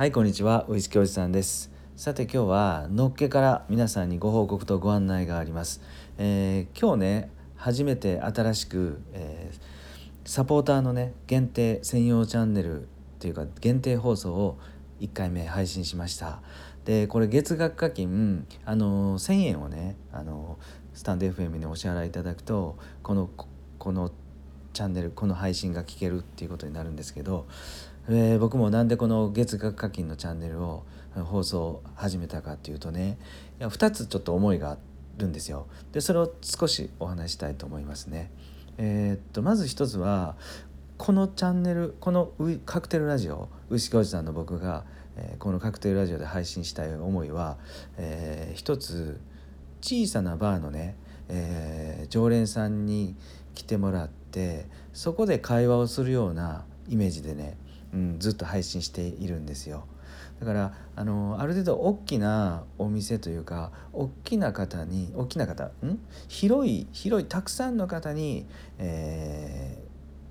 はいこんにちはウイスキーおじさんです。さて今日はのっけから皆さんにご報告とご案内があります、えー、今日ね初めて新しく、えー、サポーターのね限定専用チャンネルっていうか限定放送を1回目配信しました。でこれ月額課金あの1,000円をねあのスタンド FM にお支払いいただくとこのこのチャンネルこの配信が聞けるっていうことになるんですけど、えー、僕もなんでこの月額課金のチャンネルを放送始めたかっていうとねいや2つちょっと思いがあるんですよ。でそれを少しお話したいと思いますね。えー、っとまず一つはこのチャンネルこのカクテルラジオ牛おじさんの僕が、えー、このカクテルラジオで配信したい思いは、えー、一つ小さなバーのね、えー、常連さんに来てもらってそこで会話をするようなイメージでね、うん、ずっと配信しているんですよ。だからあのある程度大きなお店というか大きな方に大きな方ん？広い広いたくさんの方に、え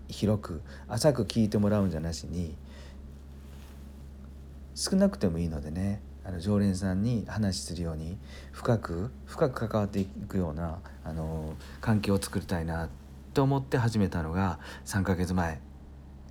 ー、広く浅く聞いてもらうんじゃなしに少なくてもいいのでねあの常連さんに話するように深く深く関わっていくようなあの環境を作りたいなと思って始めたのが3ヶ月前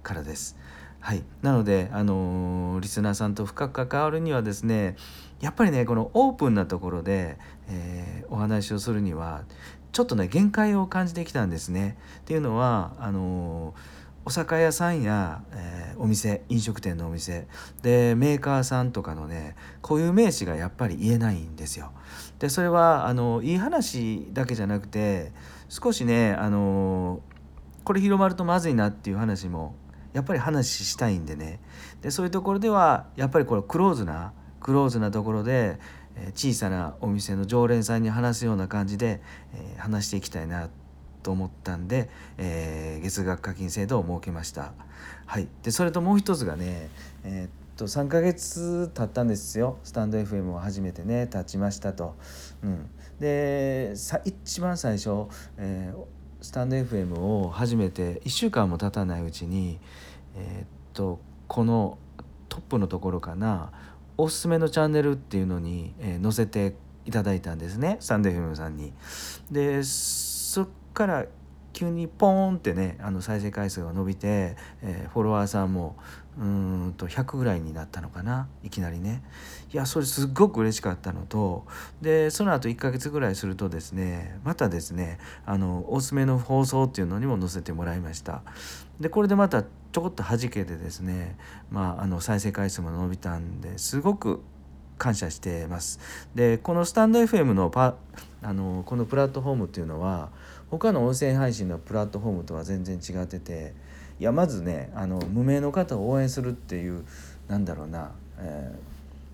からです。はい、なので、あのリスナーさんと深く関わるにはですねやっぱりねこのオープンなところで、えー、お話をするにはちょっとね限界を感じてきたんですね。っていうのはあのーお酒屋さんや、え、お店飲食店のお店でメーカーさんとかのね固有名詞がやっぱり言えないんですよ。でそれはあのいい話だけじゃなくて少しねあのこれ広まるとまずいなっていう話もやっぱり話したいんでねでそういうところではやっぱりこれクローズなクローズなところで小さなお店の常連さんに話すような感じで、えー、話していきたいなと思ったんで、えー、月額課金制度を設けました。はい、でそれともう一つがね、えー、っと3ヶ月経ったんですよスタンド FM を初めてね立ちましたと。うん、でさ一番最初、えー、スタンド FM を始めて1週間も経たないうちに、えー、っとこのトップのところかなおすすめのチャンネルっていうのに、えー、載せていただいたんですねスタンド FM さんに。でそっから急にポーンってねあの再生回数が伸びて、えー、フォロワーさんもうんと100ぐらいになったのかないきなりねいやそれすっごく嬉しかったのとでその後1ヶ月ぐらいするとですねまたですねあのおすすめの放送っていうのにも載せてもらいましたでこれでまたちょこっと弾けてですねまああの再生回数も伸びたんですごく感謝してます。でこのスタンド FM のパあのこのプラットフォームっていうのは他の音声配信のプラットフォームとは全然違ってていやまずねあの無名の方を応援するっていうなんだろうな、えー、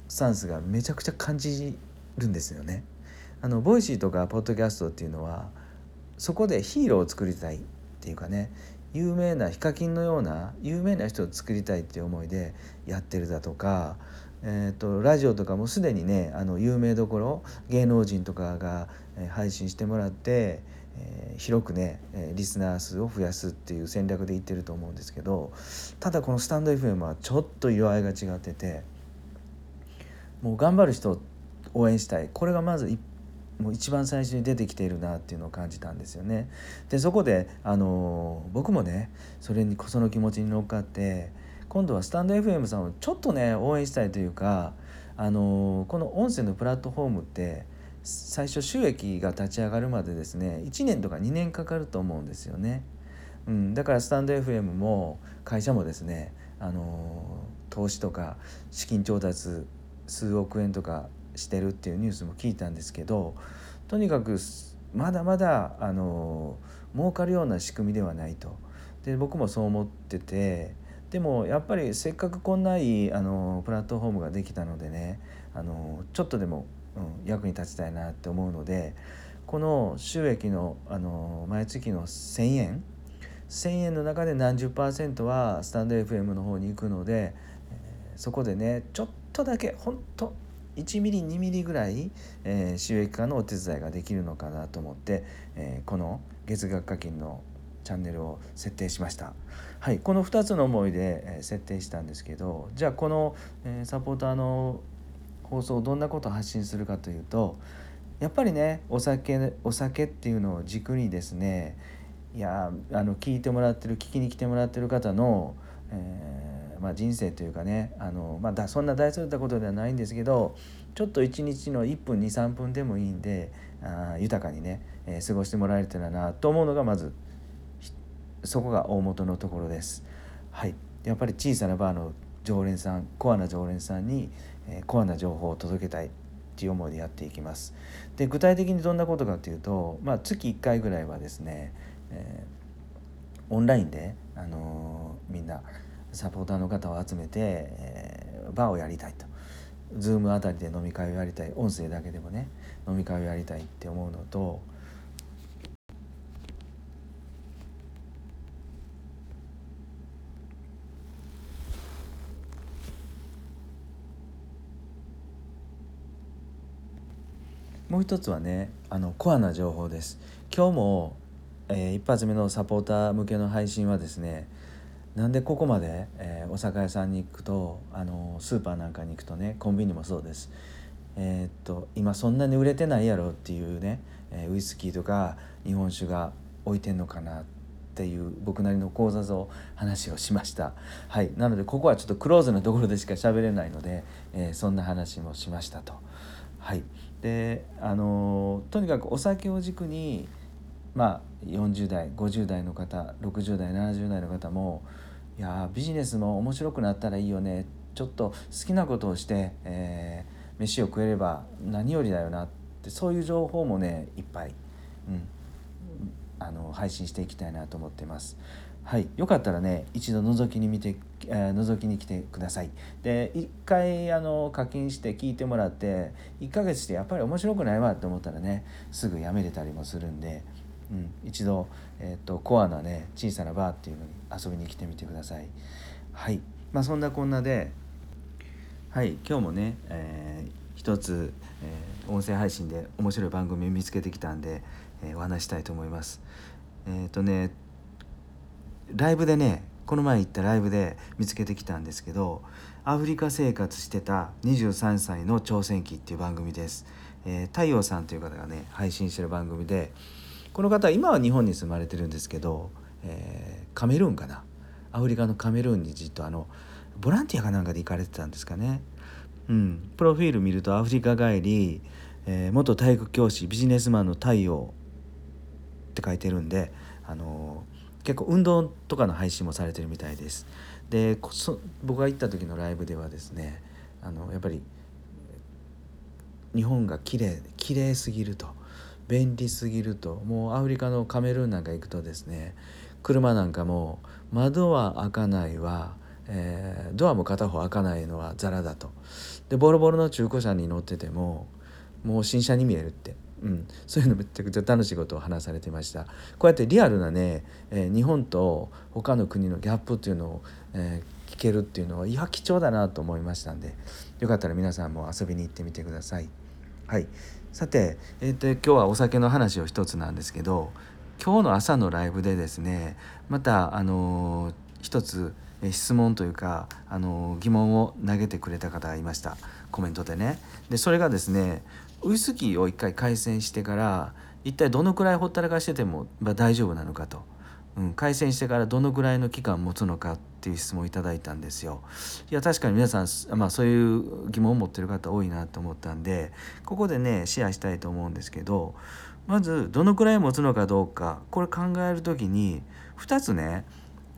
スタンスがめちゃくちゃ感じるんですよね。あの Voicy とかポッドキャストっていうのはそこでヒーローを作りたいっていうかね有名なヒカキンのような有名な人を作りたいっていう思いでやってるだとかえーと、ラジオとかもすでにねあの有名どころ芸能人とかが、配信してもらって、えー、広くね、えー、リスナー数を増やすっていう戦略でいってると思うんですけどただこのスタンド FM はちょっと色合いが違っててもう頑張る人を応援したいこれがまずもう一番最初に出てきているなっていうのを感じたんですよね。でそこであの僕もねそれにその気持ちに乗っかって今度はスタンド FM さんをちょっとね応援したいというかあのこの音声のプラットフォームって最初収益が立ち上がるまでですね1年とか2年かかると思うんですよね。うん、だからスタンド FM も会社もですねあの投資とか資金調達数億円とかしてるっていうニュースも聞いたんですけどとにかくまだまだあの儲かるような仕組みではないと。で僕もそう思っててでもやっぱりせっかくこんないいあのプラットフォームができたのでねあのちょっとでも、うん、役に立ちたいなって思うのでこの収益のあの毎月の1,000円1,000円の中で何十パーセントはスタンド FM の方に行くので、え、そこでねちょっとだけ本当1ミリ2ミリぐらい、えー、収益化のお手伝いができるのかなと思って、えー、この月額課金のチャンネルを設定しました。はい、この2つの思いで、え設定したんですけどじゃあこの、サポーターの放送どんなことを発信するかというとやっぱりねお酒お酒っていうのを軸にですねいやあの聞いてもらってる聞きに来てもらってる方の、えー、まあ、人生というかねあの、まあ、だそんな大それたことではないんですけどちょっと一日の1分23分でもいいんであ豊かにね、えー、過ごしてもらえたらなと思うのがまずそこが大元のところです。はい、やっぱり小さなバーの常連さんコアな常連さんに、え、コアな情報を届けたいっていう思いでやっていきます。で具体的にどんなことかというと、まあ、月1回ぐらいはですね、えー、オンラインで、あのー、みんなサポーターの方を集めて、えー、バーをやりたいと。 Zoom あたりで飲み会をやりたい音声だけでもね飲み会をやりたいって思うのともう一つはねあのコアな情報です。今日も、えー、一発目のサポーター向けの配信はですねなんでここまで、えー、お酒屋さんに行くとあのスーパーなんかに行くとねコンビニもそうです。えー、っと今そんなに売れてないやろっていうね、え、ウイスキーとか日本酒が置いてんのかなっていう僕なりの講座像話をしました。はい。なのでここはちょっとクローズなところでしか喋れないので、えー、そんな話もしましたと。はい。であのとにかくお酒を軸にまあ40代50代の方60代70代の方もいやビジネスも面白くなったらいいよねちょっと好きなことをして、えー、飯を食えれば何よりだよなってそういう情報もねいっぱい、うん、あの配信していきたいなと思ってます。はい、よかったらね一度覗きに見て、え、覗きに来てください。で一回あの課金して聞いてもらって1ヶ月してやっぱり面白くないわと思ったらねすぐやめれたりもするんで、うん、一度、えーと、コアなね小さなバーっていうのに遊びに来てみてください。はい。まあそんなこんなではい今日もね、えー、一つ、えー、音声配信で面白い番組を見つけてきたんで、えー、お話したいと思います。えっ、ー、とねライブでねこの前行ったライブで見つけてきたんですけどアフリカ生活してた23歳の挑戦記っていう番組です、えー、太陽さんという方がね配信してる番組でこの方は今は日本に住まれてるんですけど、えー、カメルーンかな。アフリカのカメルーンにじっとあのボランティアかなんかで行かれてたんですかね。うん。プロフィール見るとアフリカ帰り、えー、元体育教師ビジネスマンの太陽って書いてるんであの結構運動とかの配信もされてるみたいです。で僕が行った時のライブではですねあのやっぱり日本が綺麗綺麗すぎると便利すぎるともうアフリカのカメルーンなんか行くとですね車なんかも窓は開かないわ、えー、ドアも片方開かないのはザラだとでボロボロの中古車に乗っててももう新車に見えるってうん、そういうのめちゃくちゃ楽しいことを話されてました。こうやってリアルなね、えー、日本と他の国のギャップっていうのを、えー、聞けるっていうのはいや貴重だなと思いましたんでよかったら皆さんも遊びに行ってみてください。はい、さて、えーと、今日はお酒の話を一つなんですけど今日の朝のライブでですねまたあのー、一つ質問というか、あのー、疑問を投げてくれた方がいました。コメントでね。でそれがですねウイスキーを一回回線してから一体どのくらいほったらかしてても、まあ、大丈夫なのかと、うん、回線してからどのくらいの期間持つのかっていう質問をいただいたんですよ。いや確かに皆さん、まあ、そういう疑問を持ってる方多いなと思ったんでここでねシェアしたいと思うんですけどまずどのくらい持つのかどうかこれ考える時に2つね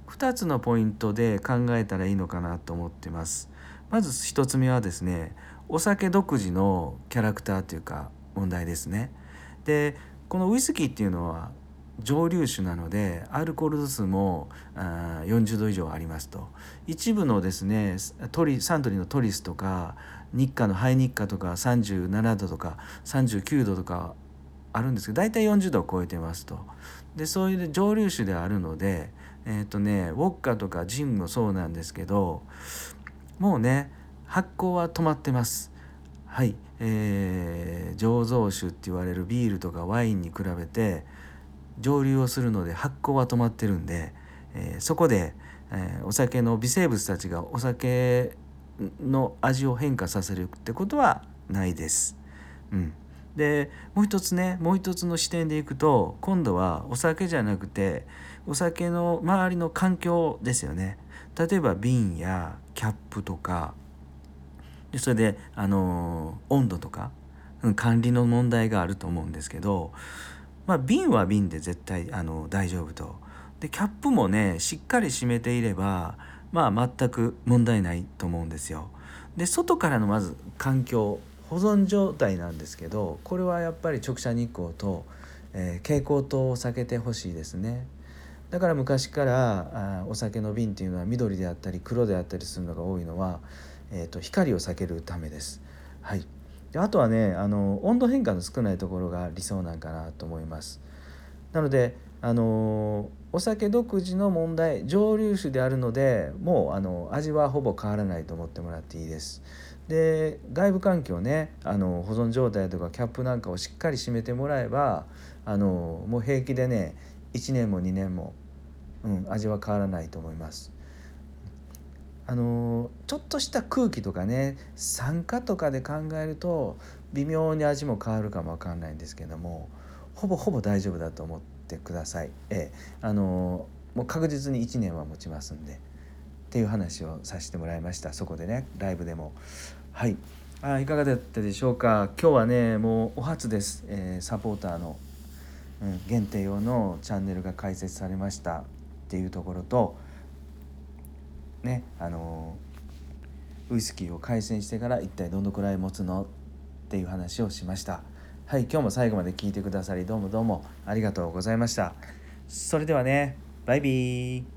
2つのポイントで考えたらいいのかなと思ってます。まず1つ目はですねお酒独自のキャラクターというか問題ですね。でこのウイスキーっていうのは蒸留酒なのでアルコール度数もあ40度以上ありますと一部のですねトリサントリーのトリスとか日課のハイ日課とか37度とか39度とかあるんですけど大体40度を超えてますとでそういう蒸留酒であるのでえっ、ー、とねウォッカとかジンもそうなんですけどもうね発酵は止まってますはい、えー、醸造酒って言われるビールとかワインに比べて蒸留をするので発酵は止まってるんで、えー、そこで、えー、お酒の微生物たちがお酒の味を変化させるってことはないです。うん、でもう一つねもう一つの視点でいくと今度はお酒じゃなくてお酒の周りの環境ですよね。例えば瓶やキャップとかでそれであの温度とか管理の問題があると思うんですけど、まあ、瓶は瓶で絶対あの大丈夫と。でキャップもねしっかり閉めていればまあ全く問題ないと思うんですよ。で外からのまず環境保存状態なんですけどこれはやっぱり直射日光と、えー、蛍光灯を避けてほしいですね。だから昔からあお酒の瓶っていうのは緑であったり黒であったりするのが多いのは、えーと、光を避けるためです。はい、であとはねあの温度変化の少ないところが理想なんかなと思います。なのであのお酒独自の問題蒸留酒であるのでもうあの味はほぼ変わらないと思ってもらっていいです。で外部環境ねあの保存状態とかキャップなんかをしっかり閉めてもらえばあのもう平気でね1年も2年も、うん、味は変わらないと思います。あのちょっとした空気とかね酸化とかで考えると微妙に味も変わるかもわかんないんですけどもほぼほぼ大丈夫だと思ってください。ええ、あのもう確実に1年は持ちますんでっていう話をさせてもらいました。そこでねライブでも。はい。あいかがだったでしょうか？今日はねもうお初です、えー、サポーターのうん、限定用のチャンネルが開設されましたっていうところとねあのウイスキーを改善してから一体どのくらい持つの？っていう話をしました。はい今日も最後まで聞いてくださりどうもどうもありがとうございました。それではねバイビー。